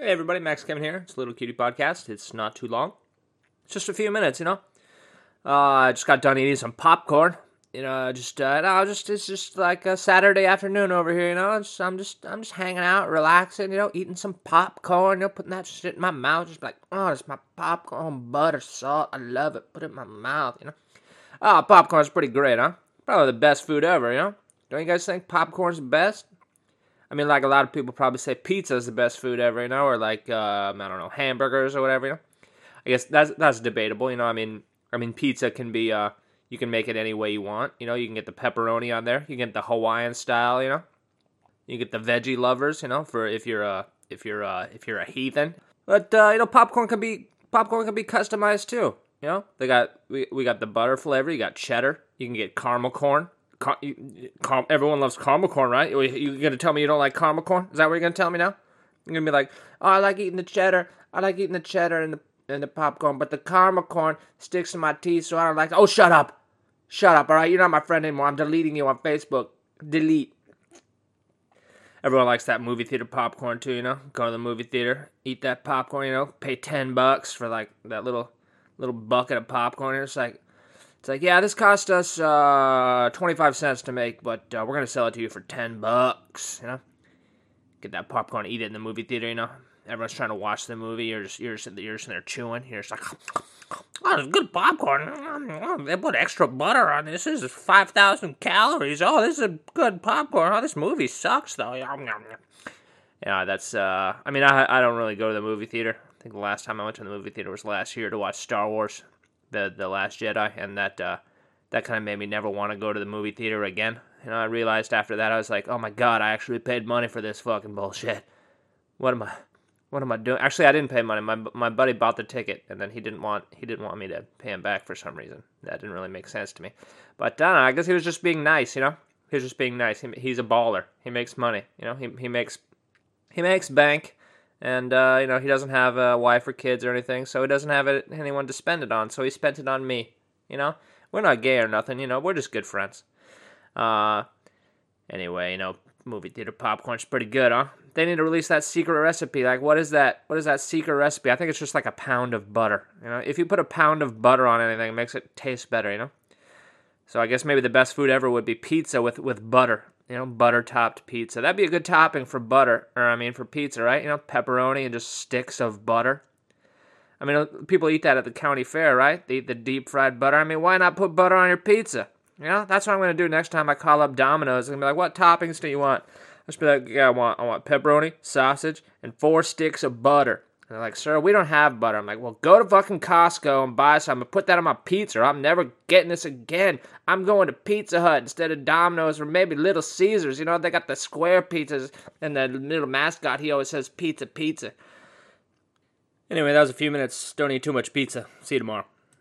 Hey everybody, Max Kevin here. It's a little cutie podcast. It's not too long. It's just a few minutes, you know. Uh, I just got done eating some popcorn. You know, just uh, no, just it's just like a Saturday afternoon over here. You know, I'm just I'm just hanging out, relaxing. You know, eating some popcorn. You know, putting that shit in my mouth. Just like, oh, it's my popcorn, butter, salt. I love it. Put it in my mouth. You know. Oh, popcorn's pretty great, huh? Probably the best food ever. You know. Don't you guys think popcorn's the best? I mean, like a lot of people probably say pizza is the best food ever, you know, or like um, I don't know, hamburgers or whatever. You know, I guess that's that's debatable. You know, I mean, I mean, pizza can be uh, you can make it any way you want. You know, you can get the pepperoni on there. You can get the Hawaiian style. You know, you get the veggie lovers. You know, for if you're a if you're a, if you're a heathen. But uh, you know, popcorn can be popcorn can be customized too. You know, they got we, we got the butter flavor. You got cheddar. You can get caramel corn. Everyone loves caramel corn, right? You, you gonna tell me you don't like caramel corn? Is that what you're gonna tell me now? You're gonna be like, oh, I like eating the cheddar. I like eating the cheddar and the and the popcorn, but the caramel corn sticks in my teeth, so I don't like. Oh, shut up, shut up. All right, you're not my friend anymore. I'm deleting you on Facebook. Delete. Everyone likes that movie theater popcorn too, you know. Go to the movie theater, eat that popcorn, you know. Pay ten bucks for like that little little bucket of popcorn. It's like it's like, yeah, this cost us uh, 25 cents to make, but uh, we're going to sell it to you for 10 bucks, you know? Get that popcorn, eat it in the movie theater, you know? Everyone's trying to watch the movie. You're just, you're just, you're just in there chewing. You're just like, oh, it's good popcorn. They put extra butter on this. This is 5,000 calories. Oh, this is a good popcorn. Oh, this movie sucks, though. Yeah, that's, uh, I mean, I, I don't really go to the movie theater. I think the last time I went to the movie theater was last year to watch Star Wars the the Last Jedi, and that uh, that kind of made me never want to go to the movie theater again. You know, I realized after that I was like, oh my god, I actually paid money for this fucking bullshit. What am I? What am I doing? Actually, I didn't pay money. My my buddy bought the ticket, and then he didn't want he didn't want me to pay him back for some reason. That didn't really make sense to me. But I know. I guess he was just being nice. You know, he was just being nice. He, he's a baller. He makes money. You know, he he makes he makes bank and uh, you know he doesn't have a wife or kids or anything, so he doesn't have anyone to spend it on. So he spent it on me. You know, we're not gay or nothing. You know, we're just good friends. Uh, anyway, you know, movie theater popcorn's pretty good, huh? They need to release that secret recipe. Like, what is that? What is that secret recipe? I think it's just like a pound of butter. You know, if you put a pound of butter on anything, it makes it taste better. You know. So I guess maybe the best food ever would be pizza with with butter you know, butter topped pizza. That'd be a good topping for butter, or I mean for pizza, right? You know, pepperoni and just sticks of butter. I mean, people eat that at the county fair, right? They eat the deep fried butter. I mean, why not put butter on your pizza? You know, that's what I'm gonna do next time I call up Domino's. I'm gonna be like, what toppings do you want? I'll just be like, yeah, I want, I want pepperoni, sausage, and four sticks of butter. And they're like, sir, we don't have butter. I'm like, well, go to fucking Costco and buy some and put that on my pizza. I'm never getting this again. I'm going to Pizza Hut instead of Domino's or maybe Little Caesars. You know, they got the square pizzas and the little mascot, he always says pizza, pizza. Anyway, that was a few minutes. Don't eat too much pizza. See you tomorrow.